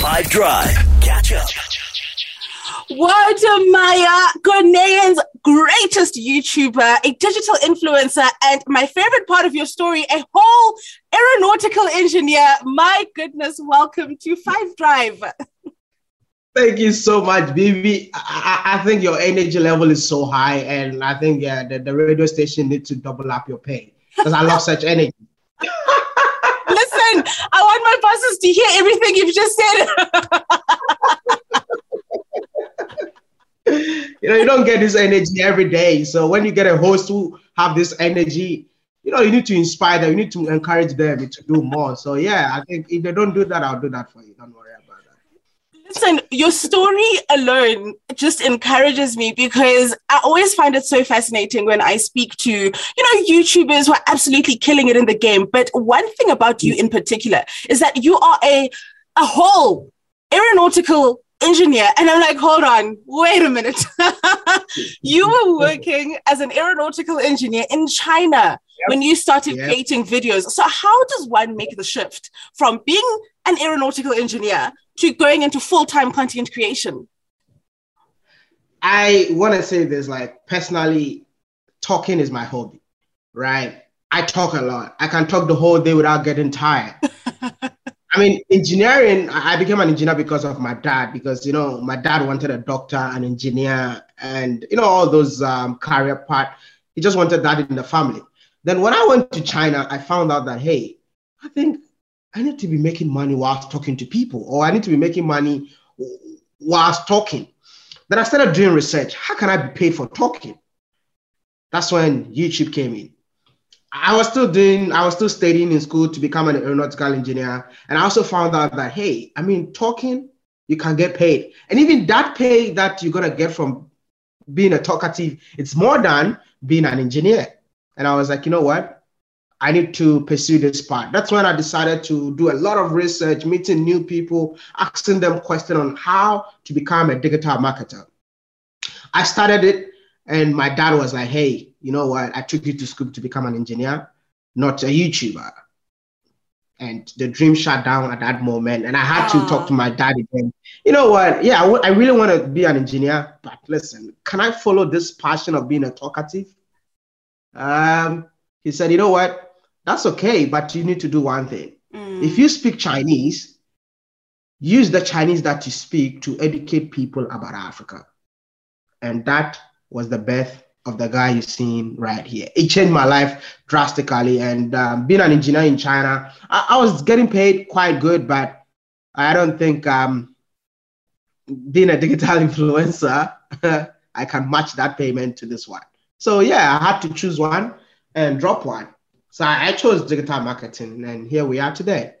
Five Drive. Catch up. Wode Maya, Ghanaian's greatest YouTuber, a digital influencer, and my favorite part of your story, a whole aeronautical engineer. My goodness, welcome to Five Drive. Thank you so much, Bibi. I, I, think your energy level is so high, and I think yeah, the, the radio station needs to double up your pay because I love such energy. My bosses to hear everything you've just said. you know, you don't get this energy every day. So when you get a host who have this energy, you know, you need to inspire them. You need to encourage them to do more. So yeah, I think if they don't do that, I'll do that for you. Don't worry. Listen, your story alone just encourages me because I always find it so fascinating when I speak to, you know, YouTubers who are absolutely killing it in the game. But one thing about you in particular is that you are a, a whole aeronautical engineer. And I'm like, hold on, wait a minute. you were working as an aeronautical engineer in China yep. when you started yep. creating videos. So, how does one make the shift from being an aeronautical engineer to going into full-time content creation? I want to say this like personally, talking is my hobby, right? I talk a lot. I can talk the whole day without getting tired. I mean, engineering, I became an engineer because of my dad, because, you know, my dad wanted a doctor, an engineer, and, you know, all those um, career part. He just wanted that in the family. Then when I went to China, I found out that, hey, I think I need to be making money whilst talking to people, or I need to be making money whilst talking. Then I started doing research. How can I be paid for talking? That's when YouTube came in. I was still doing, I was still studying in school to become an aeronautical engineer. And I also found out that, hey, I mean, talking, you can get paid. And even that pay that you're going to get from being a talkative, it's more than being an engineer. And I was like, you know what? I need to pursue this part. That's when I decided to do a lot of research, meeting new people, asking them questions on how to become a digital marketer. I started it, and my dad was like, "Hey, you know what? I took you to school to become an engineer, not a YouTuber." And the dream shut down at that moment, and I had Aww. to talk to my dad again. You know what? Yeah, I, w- I really want to be an engineer, but listen, can I follow this passion of being a talkative? Um, he said, "You know what? That's okay, but you need to do one thing. Mm. If you speak Chinese, use the Chinese that you speak to educate people about Africa. And that was the birth of the guy you're seeing right here. It changed my life drastically. And um, being an engineer in China, I, I, was getting paid quite good, but I don't think um, being a digital influencer, I can match that payment to this one. So yeah, I had to choose one and drop one. So I chose digital marketing, and here we are today.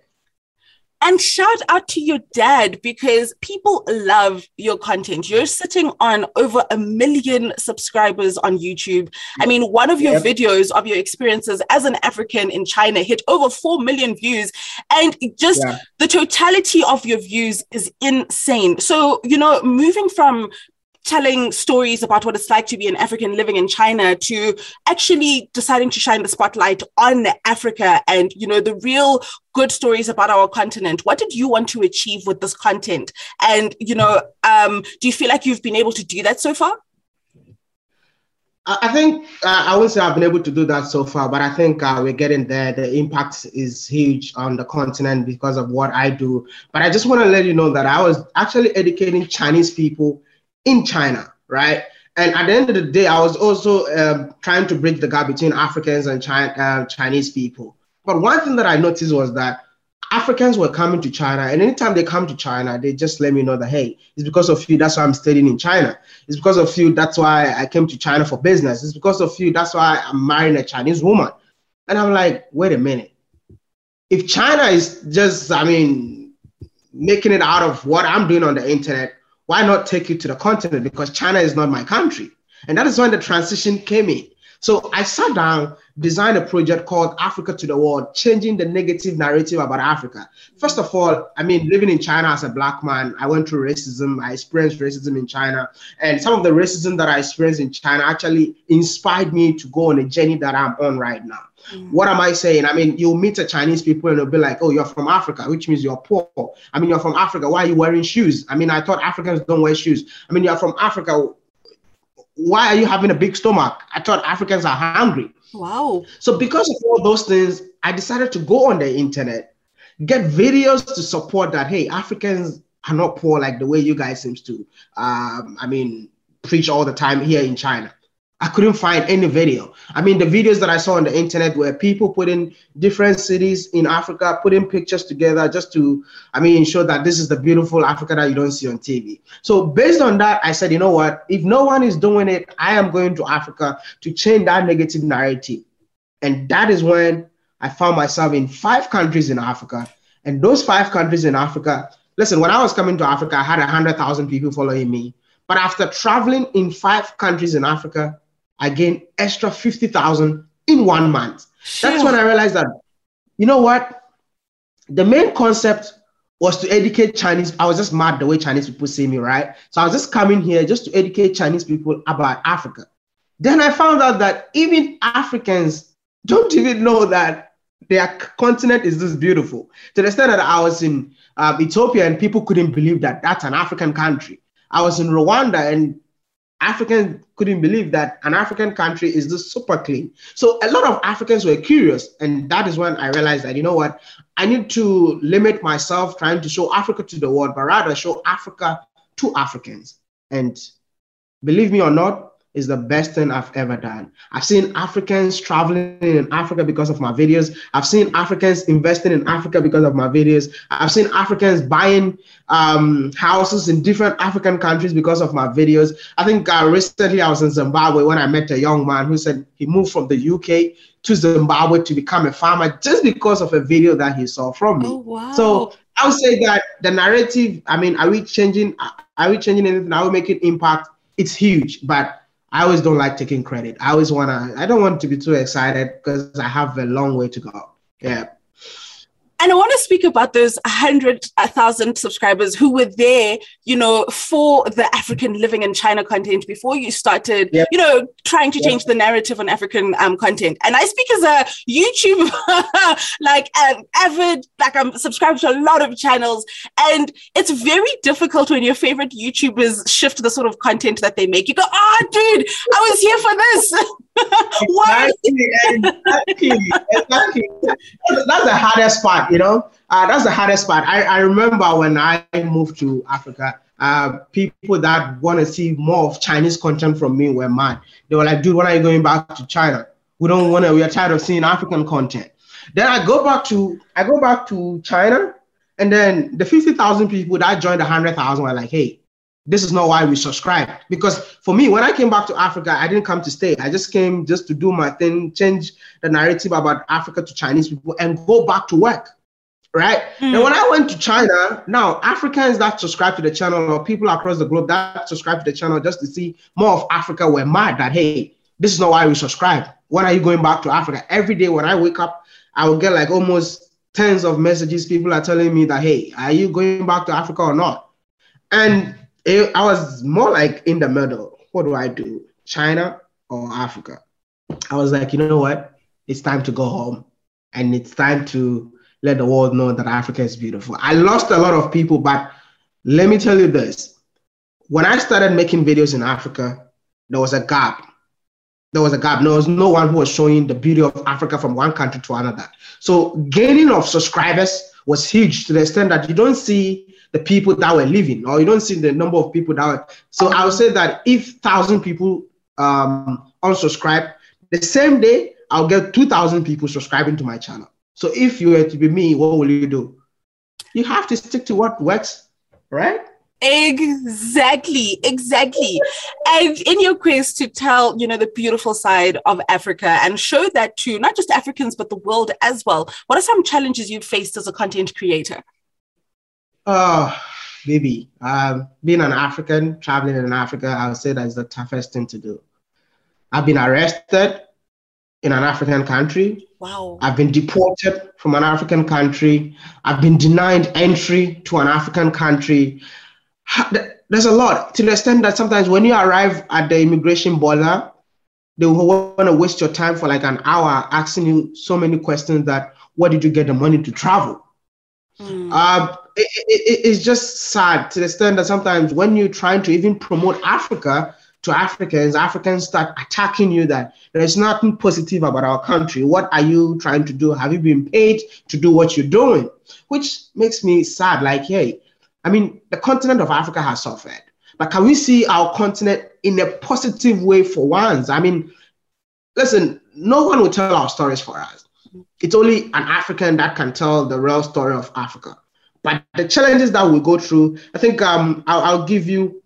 And shout out to your dad because people love your content. You're sitting on over a million subscribers on YouTube. I mean, one of your yep. videos of your experiences as an African in China hit over 4 million views. And just yeah. the totality of your views is insane. So, you know, moving from telling stories about what it's like to be an African living in China to actually deciding to shine the spotlight on Africa and you know the real good stories about our continent what did you want to achieve with this content and you know um, do you feel like you've been able to do that so far I think uh, I wouldn't say I've been able to do that so far, but I think uh, we're getting there. The impact is huge on the continent because of what I do. But I just want to let you know that I was actually educating Chinese people in China, right? And at the end of the day, I was also um, trying to bridge the gap between Africans and China, uh, Chinese people. But one thing that I noticed was that Africans were coming to China, and anytime they come to China, they just let me know that hey, it's because of you. That's why I'm studying in China. It's because of you. That's why I came to China for business. It's because of you. That's why I'm marrying a Chinese woman. And I'm like, wait a minute. If China is just, I mean, making it out of what I'm doing on the internet, why not take it to the continent? Because China is not my country. And that is when the transition came in. So I sat down, designed a project called Africa to the World, changing the negative narrative about Africa. First of all, I mean, living in China as a black man, I went through racism. I experienced racism in China. And some of the racism that I experienced in China actually inspired me to go on a journey that I'm on right now. Mm. What am I saying? I mean, you'll meet a Chinese people and they'll be like, oh, you're from Africa, which means you're poor. I mean, you're from Africa. Why are you wearing shoes? I mean, I thought Africans don't wear shoes. I mean, you're from Africa. Why are you having a big stomach? I thought Africans are hungry. Wow. So because of all those things, I decided to go on the internet, get videos to support that. Hey, Africans are not poor like the way you guys seems to. Um, I mean, preach all the time here in China. I couldn't find any video. I mean, the videos that I saw on the internet were people putting different cities in Africa, putting pictures together just to, I mean, show that this is the beautiful Africa that you don't see on TV. So based on that, I said, you know what? If no one is doing it, I am going to Africa to change that negative narrative. And that is when I found myself in five countries in Africa. And those five countries in Africa, listen, when I was coming to Africa, I had 100,000 people following me. But after traveling in five countries in Africa, I gained extra 50,000 in one month. Sure. That's when I realized that, you know what? The main concept was to educate Chinese. I was just mad the way Chinese people see me, right? So I was just coming here just to educate Chinese people about Africa. Then I found out that even Africans don't even know that their continent is this beautiful. To the extent that I was in uh, Ethiopia and people couldn't believe that that's an African country. I was in Rwanda and Africans couldn't believe that an African country is this super clean. So a lot of Africans were curious. And that is when I realized that, you know what, I need to limit myself trying to show Africa to the world, but rather show Africa to Africans. And believe me or not, is the best thing I've ever done. I've seen Africans traveling in Africa because of my videos. I've seen Africans investing in Africa because of my videos. I've seen Africans buying um, houses in different African countries because of my videos. I think uh, recently I was in Zimbabwe when I met a young man who said he moved from the UK to Zimbabwe to become a farmer just because of a video that he saw from me. Oh, wow. So I would say that the narrative, I mean, are we changing? Are we changing anything? Are we making impact? It's huge, but I always don't like taking credit. I always want to, I don't want to be too excited because I have a long way to go. Yeah. And I want to speak about those 100,000 subscribers who were there, you know, for the African living in China content before you started, yep. you know, trying to yep. change the narrative on African um, content. And I speak as a YouTube, like an avid, like I'm subscribed to a lot of channels. And it's very difficult when your favorite YouTubers shift the sort of content that they make. You go, oh, dude, I was here for this. exactly, exactly, exactly. That's the hardest part, you know. Uh, that's the hardest part. I, I remember when I moved to Africa, uh, people that want to see more of Chinese content from me were mad. They were like, dude, when are you going back to China? We don't want to, we are tired of seeing African content. Then I go back to I go back to China, and then the 50,000 people that joined the 100,000 were like, hey, this is not why we subscribe. Because for me, when I came back to Africa, I didn't come to stay. I just came just to do my thing, change the narrative about Africa to Chinese people, and go back to work. Right. Mm. And when I went to China, now Africans that subscribe to the channel or people across the globe that subscribe to the channel just to see more of Africa were mad that hey, this is not why we subscribe. When are you going back to Africa? Every day when I wake up, I will get like almost tens of messages. People are telling me that hey, are you going back to Africa or not? And it, I was more like in the middle. What do I do? China or Africa? I was like, you know what? It's time to go home and it's time to let the world know that Africa is beautiful. I lost a lot of people, but let me tell you this. When I started making videos in Africa, there was a gap. There was a gap. There was no one who was showing the beauty of Africa from one country to another. So gaining of subscribers was huge to the extent that you don't see the people that were leaving, or you don't see the number of people that were. So I would say that if thousand people um, unsubscribe, the same day I'll get two thousand people subscribing to my channel. So if you were to be me, what will you do? You have to stick to what works, right? Exactly, exactly. And in your quest to tell, you know, the beautiful side of Africa and show that to not just Africans, but the world as well, what are some challenges you've faced as a content creator? Oh, baby. Um, being an African, traveling in Africa, I would say that's the toughest thing to do. I've been arrested. in an African country. Wow. I've been deported from an African country. I've been denied entry to an African country. There's a lot to the extent that sometimes when you arrive at the immigration border, they will want to waste your time for like an hour asking you so many questions that where did you get the money to travel? Mm. Uh, it, it, it's just sad to the extent that sometimes when you're trying to even promote Africa, to Africans, Africans start attacking you that there's nothing positive about our country. What are you trying to do? Have you been paid to do what you're doing? Which makes me sad. Like, hey, I mean, the continent of Africa has suffered, but can we see our continent in a positive way for once? I mean, listen, no one will tell our stories for us. It's only an African that can tell the real story of Africa. But the challenges that we go through, I think um, I'll, I'll give you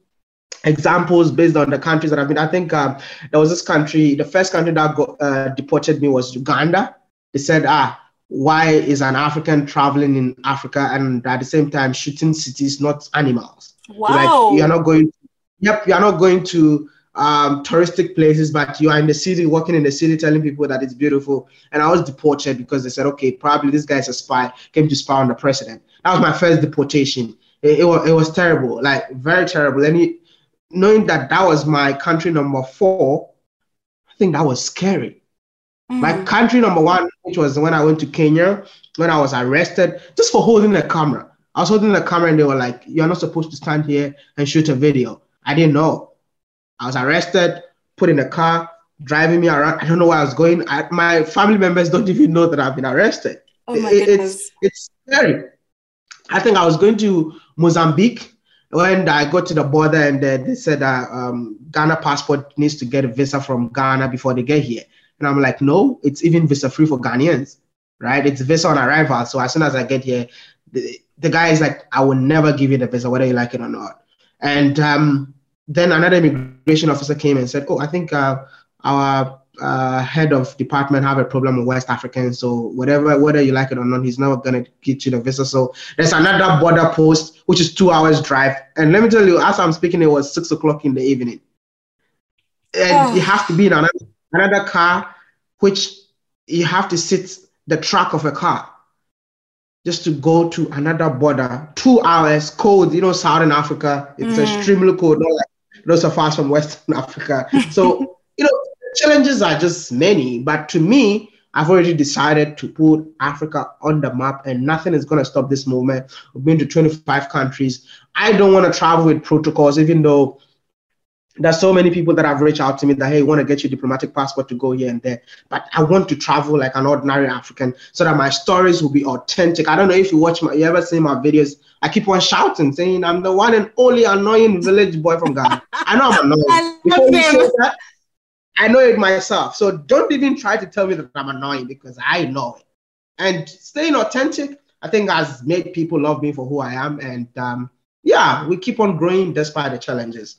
examples based on the countries that I've been. I think um, there was this country, the first country that got, uh, deported me was Uganda. They said, ah, why is an African traveling in Africa and at the same time shooting cities, not animals? Wow. Like, you're not going, yep, you're not going to um, touristic places, but you are in the city, working in the city, telling people that it's beautiful. And I was deported because they said, okay, probably this guy's a spy, came to spy on the president. That was my first deportation. It, it was, it was terrible, like very terrible. And it, knowing that that was my country number four, I think that was scary. My country number one, which was when I went to Kenya, when I was arrested just for holding a camera. I was holding the camera and they were like, You're not supposed to stand here and shoot a video. I didn't know. I was arrested, put in a car, driving me around. I don't know where I was going. I, my family members don't even know that I've been arrested. Oh my it, goodness. It's, it's scary. I think I was going to Mozambique when I got to the border and they said that um, Ghana passport needs to get a visa from Ghana before they get here. And I'm like, no, it's even visa free for Ghanaians, right? It's visa on arrival. So as soon as I get here, the, the guy is like, I will never give you the visa, whether you like it or not. And um, then another immigration officer came and said, oh, I think uh, our uh, head of department have a problem with West Africans. So whatever, whether you like it or not, he's not gonna get you the visa. So there's another border post, which is two hours drive. And let me tell you, as I'm speaking, it was six o'clock in the evening. And oh. you have to be in another, another car, which you have to sit the track of a car just to go to another border. Two hours cold, you know, Southern Africa. It's mm. extremely cold, not like those are fast from Western Africa. So, you know, challenges are just many, but to me, I've already decided to put Africa on the map, and nothing is going to stop this movement. We've been to 25 countries. I don't want to travel with protocols, even though there's so many people that have reached out to me that hey, want to get your diplomatic passport to go here and there. But I want to travel like an ordinary African so that my stories will be authentic. I don't know if you watch my, you ever see my videos. I keep on shouting, saying I'm the one and only annoying village boy from Ghana. I know I'm annoying. I that, I know it myself. So don't even try to tell me that I'm annoying because I know it. And staying authentic, I think, has made people love me for who I am. And um, yeah, we keep on growing despite the challenges.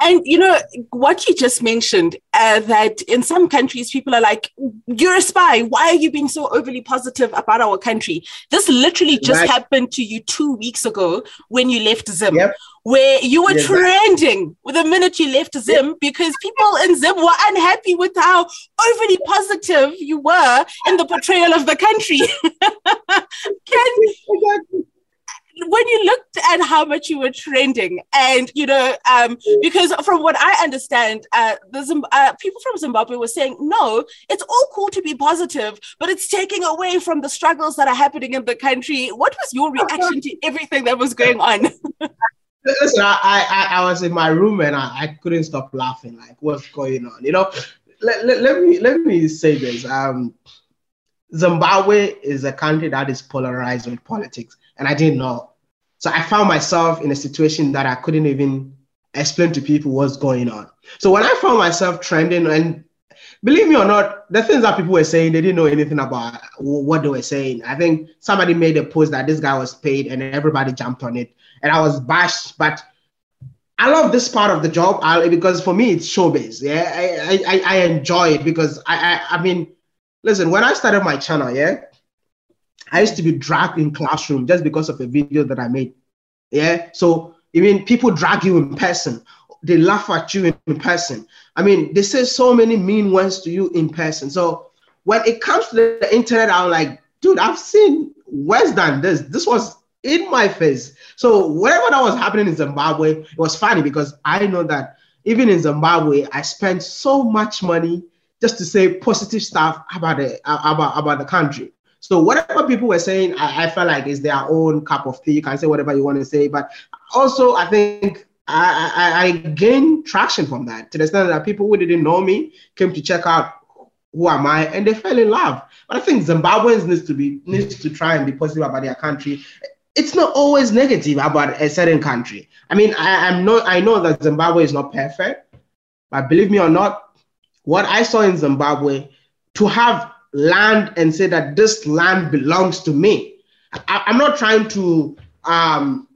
And you know what you just mentioned uh, that in some countries people are like, "You're a spy. Why are you being so overly positive about our country?" This literally just right. happened to you two weeks ago when you left Zim, yep. where you were trending with the minute you left Zim yep. because people in Zim were unhappy with how overly positive you were in the portrayal of the country. Can when you looked at how much you were trending, and you know, um, because from what I understand, uh, the Zim- uh, people from Zimbabwe were saying, no, it's all cool to be positive, but it's taking away from the struggles that are happening in the country. What was your reaction to everything that was going on? Listen, I, I, I was in my room and I, I couldn't stop laughing. Like, what's going on? You know, let, let, let me let me say this. Um, Zimbabwe is a country that is polarized with politics and I didn't know. So I found myself in a situation that I couldn't even explain to people what's going on. So when I found myself trending, and believe me or not, the things that people were saying, they didn't know anything about what they were saying. I think somebody made a post that this guy was paid, and everybody jumped on it, and I was bashed. But I love this part of the job because for me it's showbiz. Yeah, I, I, I enjoy it because I, I I mean, listen, when I started my channel, yeah, I used to be dragged in classroom just because of a video that I made. Yeah. So I mean, people drag you in person. they laugh at you in person. I mean, they say so many mean words to you in person. So when it comes to the internet, I'm like, dude, I've seen worse than this. This was in my face. So whatever that was happening in Zimbabwe, it was funny because I know that even in Zimbabwe, I spent so much money just to say positive stuff about the about about the country. So whatever people were saying, I, I felt like is their own cup of tea. You can say whatever you want to say, but also I think I, I, I gained traction from that to the extent that people who didn't know me came to check out who am I, and they fell in love. But I think Zimbabweans needs to be needs to try and be positive about their country. It's not always negative about a certain country. I mean, I, I'm not. I know that Zimbabwe is not perfect, but believe me or not, what I saw in Zimbabwe, to have land and say that this land belongs to me. I, am not trying to um,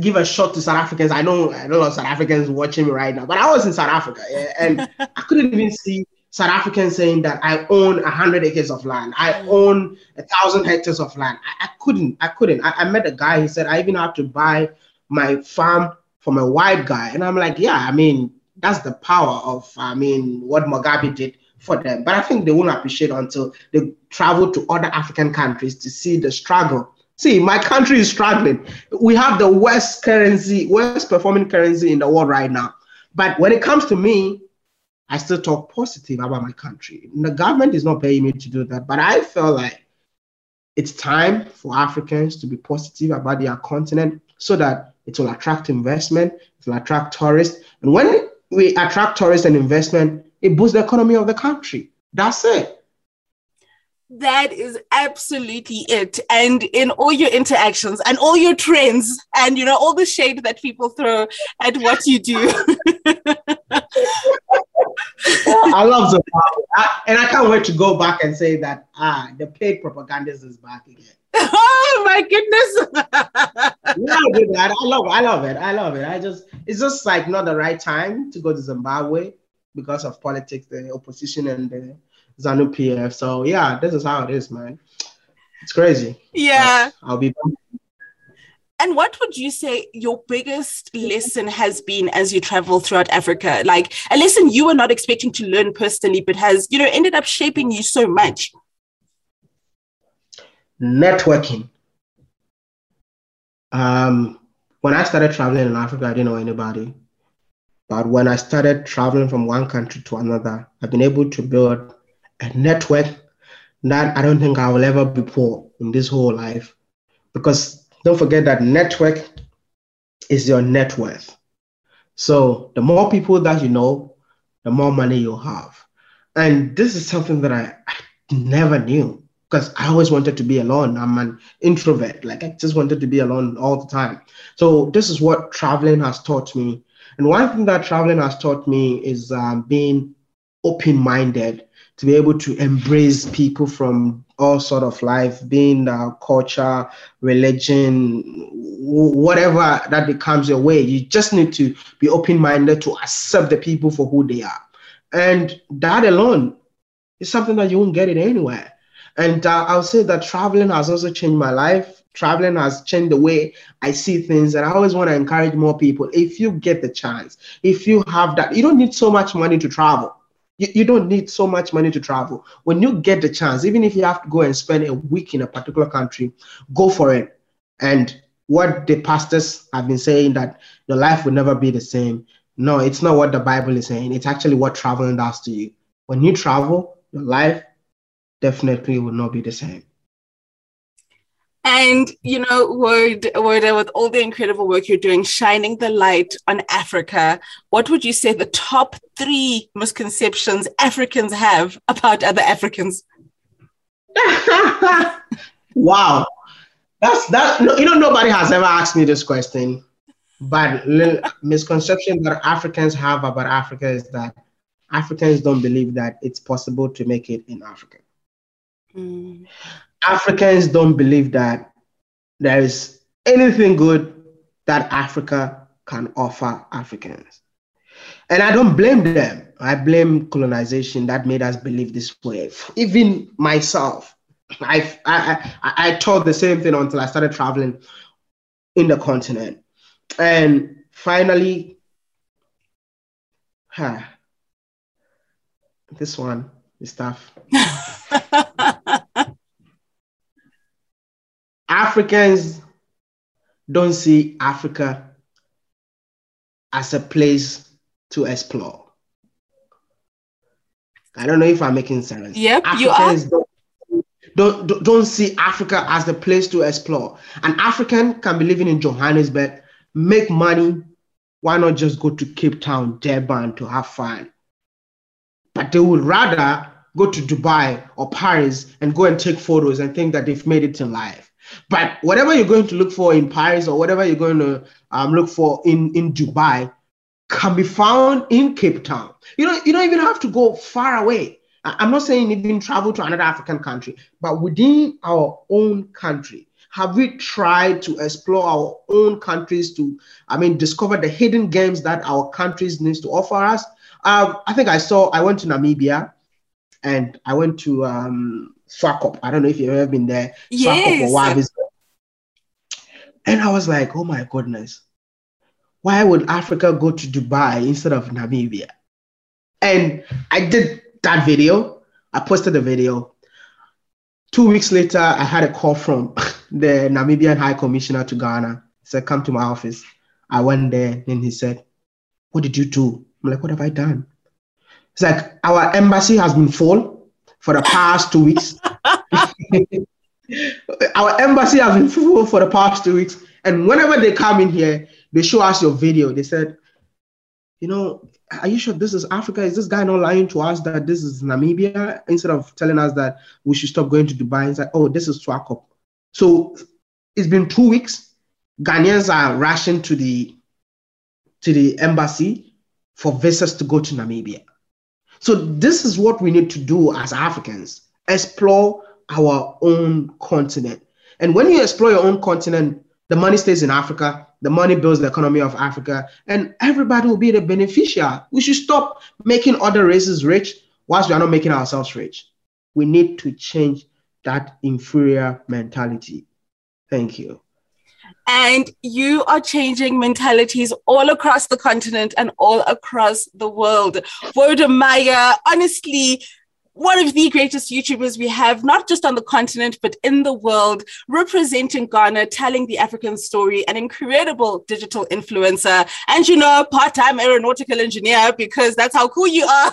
give a shot to South Africans. I know I know South Africans watching me right now, but I was in South Africa and I couldn't even see South Africans saying that I own hundred acres of land, I mm. own a thousand hectares of land. I, I couldn't, I couldn't. I, I, met a guy. He said I even have to buy my farm from a white guy, and I'm like, yeah, I mean that's the power of, I mean, what Mugabe did for them. But I think they won't appreciate until they travel to other African countries to see the struggle. See, my country is struggling. We have the worst currency, worst performing currency in the world right now. But when it comes to me, I still talk positive about my country. The government is not paying me to do that, but I feel like it's time for Africans to be positive about their continent so that it will attract investment, it will attract tourists. And when we attract tourists and investment, it boosts the economy of the country. That's it. That is absolutely it. And in all your interactions and all your trends and you know all the shade that people throw at what you do. I love Zimbabwe. I, and I can't wait to go back and say that ah the paid propagandist is back again. Oh my goodness. yeah, I, I love it. I love it. I love it. I just it's just like not the right time to go to Zimbabwe because of politics, the opposition and the ZANU PF. So yeah, this is how it is, man. It's crazy. Yeah. But I'll be and what would you say your biggest lesson has been as you travel throughout Africa? Like a lesson you were not expecting to learn personally, but has, you know, ended up shaping you so much? Networking. Um, when I started traveling in Africa, I didn't know anybody. But when I started traveling from one country to another, I've been able to build a network that I don't think I will ever be poor in this whole life. Because don't forget that network is your net worth. So the more people that you know, the more money you'll have. And this is something that I, I never knew because I always wanted to be alone. I'm an introvert. Like I just wanted to be alone all the time. So this is what traveling has taught me. And one thing that traveling has taught me is um, being open-minded to be able to embrace people from all sort of life, being uh, culture, religion, w- whatever that becomes your way. You just need to be open-minded to accept the people for who they are, and that alone is something that you won't get it anywhere. And uh, I'll say that traveling has also changed my life. Traveling has changed the way I see things, and I always want to encourage more people. If you get the chance, if you have that, you don't need so much money to travel you, don't need so much money to travel. When you get the chance, even if you have to go and spend a week in a particular country, go for it. And what the pastors have been saying that your life will never be the same. No, it's not what the Bible is saying. It's actually what traveling does to you. When you travel, your life definitely will not be the same. And you know, Wode, Wode, with all the incredible work you're doing, shining the light on Africa, what would you say the top three misconceptions Africans have about other Africans? wow, that's that. You know, nobody has ever asked me this question, but misconception that Africans have about Africa is that Africans don't believe that it's possible to make it in Africa. Mm. Africans don't believe that there is anything good that Africa can offer Africans. And I don't blame them. I blame colonization that made us believe this way. Even myself, I, I, I, I thought the same thing until I started traveling in the continent. And finally, Huh. This one is tough. Africans don't see Africa as a place to explore. I don't know if I'm making sense. Yep, Africans you are. Don't, don't, don't see Africa as the place to explore. An African can be living in Johannesburg, make money. Why not just go to Cape Town, Durban to have fun? But they would rather go to Dubai or Paris and go and take photos and think that they've made it in life. But whatever you're going to look for in Paris or whatever you're going to um, look for in, in Dubai can be found in Cape Town. You know, you don't even have to go far away. I'm not saying even travel to another African country, but within our own country, have we tried to explore our own countries to, I mean, discover the hidden games that our countries needs to offer us? Um, I think I saw, I went to Namibia and I went to um, Swakop. I don't know if you've ever been there. Swakop Yes. And I was like, oh my goodness, why would Africa go to Dubai instead of Namibia? And I did that video. I posted the video. Two weeks later, I had a call from the Namibian High Commissioner to Ghana. He said, Come to my office. I went there, and he said, What did you do? I'm like, What have I done? It's like, Our embassy has been full for the past two weeks. Our embassy has been full for the past two weeks. And whenever they come in here, they show us your video. They said, you know, are you sure this is Africa? Is this guy not lying to us that this is Namibia? Instead of telling us that we should stop going to Dubai, it's like, oh, this is Swakop. So it's been two weeks. Ghanaians are rushing to the to the embassy for visitors to go to Namibia. So this is what we need to do as Africans: explore our own continent. And when you explore your own continent, the money stays in Africa, the money builds the economy of Africa, and everybody will be the beneficiary. We should stop making other races rich whilst we are not making ourselves rich. We need to change that inferior mentality. Thank you. And you are changing mentalities all across the continent and all across the world. Wode Maya, honestly, one of the greatest YouTubers we have, not just on the continent, but in the world, representing Ghana, telling the African story, an incredible digital influencer, and you know, part time aeronautical engineer, because that's how cool you are.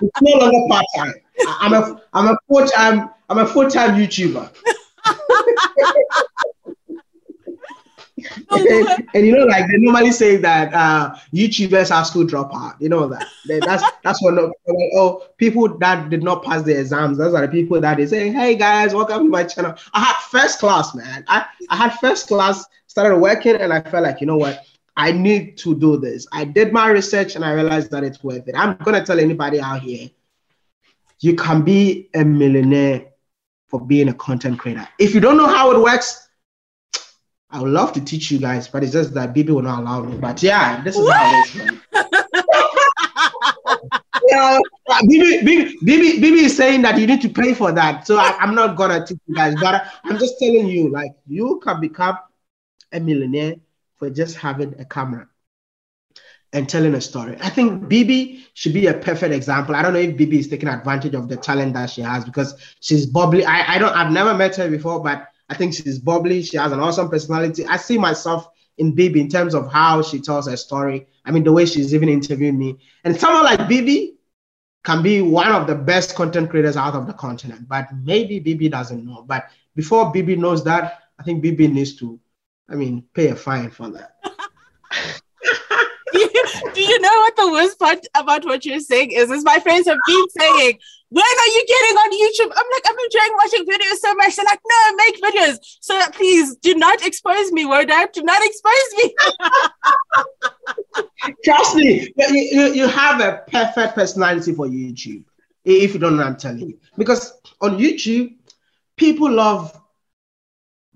It's no longer part time. I'm a I'm a full time I'm a full time YouTuber. and, and, you know, like they normally say that uh, YouTubers are school dropout. You know that. That's that's what oh people that did not pass the exams. Those are the people that they say, hey guys, welcome to my channel. I had first class, man. I, I had first class, started working, and I felt like, you know what? I need to do this. I did my research and I realized that it's worth it. I'm gonna tell anybody out here, you can be a millionaire for being a content creator. If you don't know how it works, I would love to teach you guys, but it's just that Bibi will not allow me. But yeah, this is how it is. yeah, Bibi, Bibi, Bibi, Bibi is saying that you need to pay for that. So I, I'm not gonna teach you guys, but I'm just telling you, like you can become a millionaire for just having a camera and telling a story. I think Bibi should be a perfect example. I don't know if Bibi is taking advantage of the talent that she has because she's bubbly. I, I don't I've never met her before, but I think she's bubbly. She has an awesome personality. I see myself in Bibi in terms of how she tells her story. I mean, the way she's even interviewing me. And someone like Bibi can be one of the best content creators out of the continent, but maybe Bibi doesn't know. But before Bibi knows that, I think Bibi needs to, I mean, pay a fine for that. Do you know what the worst part about what you're saying is? Is my friends have been saying, when are you getting on YouTube? I'm like, I'm enjoying watching videos so much. They're like, no, make videos. So please do not expose me, Wode. Do not expose me. Trust me, you, you, you have a perfect personality for YouTube. If you don't know, I'm telling you. Because on YouTube, people love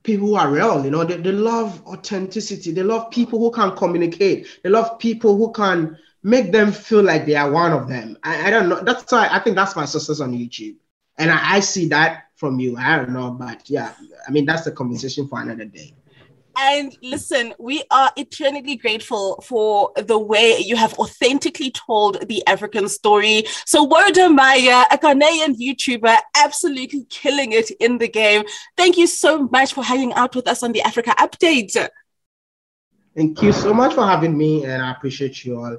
people who are real, you know, they, they love authenticity. They love people who can communicate. They love people who can make them feel like they are one of them. I, I don't know. That's why I think that's my success on YouTube. And I, I see that from you. I don't know, but yeah, I mean, that's a conversation for another day. And listen, we are eternally grateful for the way you have authentically told the African story. So, Wode Maya, a Ghanaian YouTuber, absolutely killing it in the game. Thank you so much for hanging out with us on the Africa Update. Thank you so much for having me, and I appreciate you all.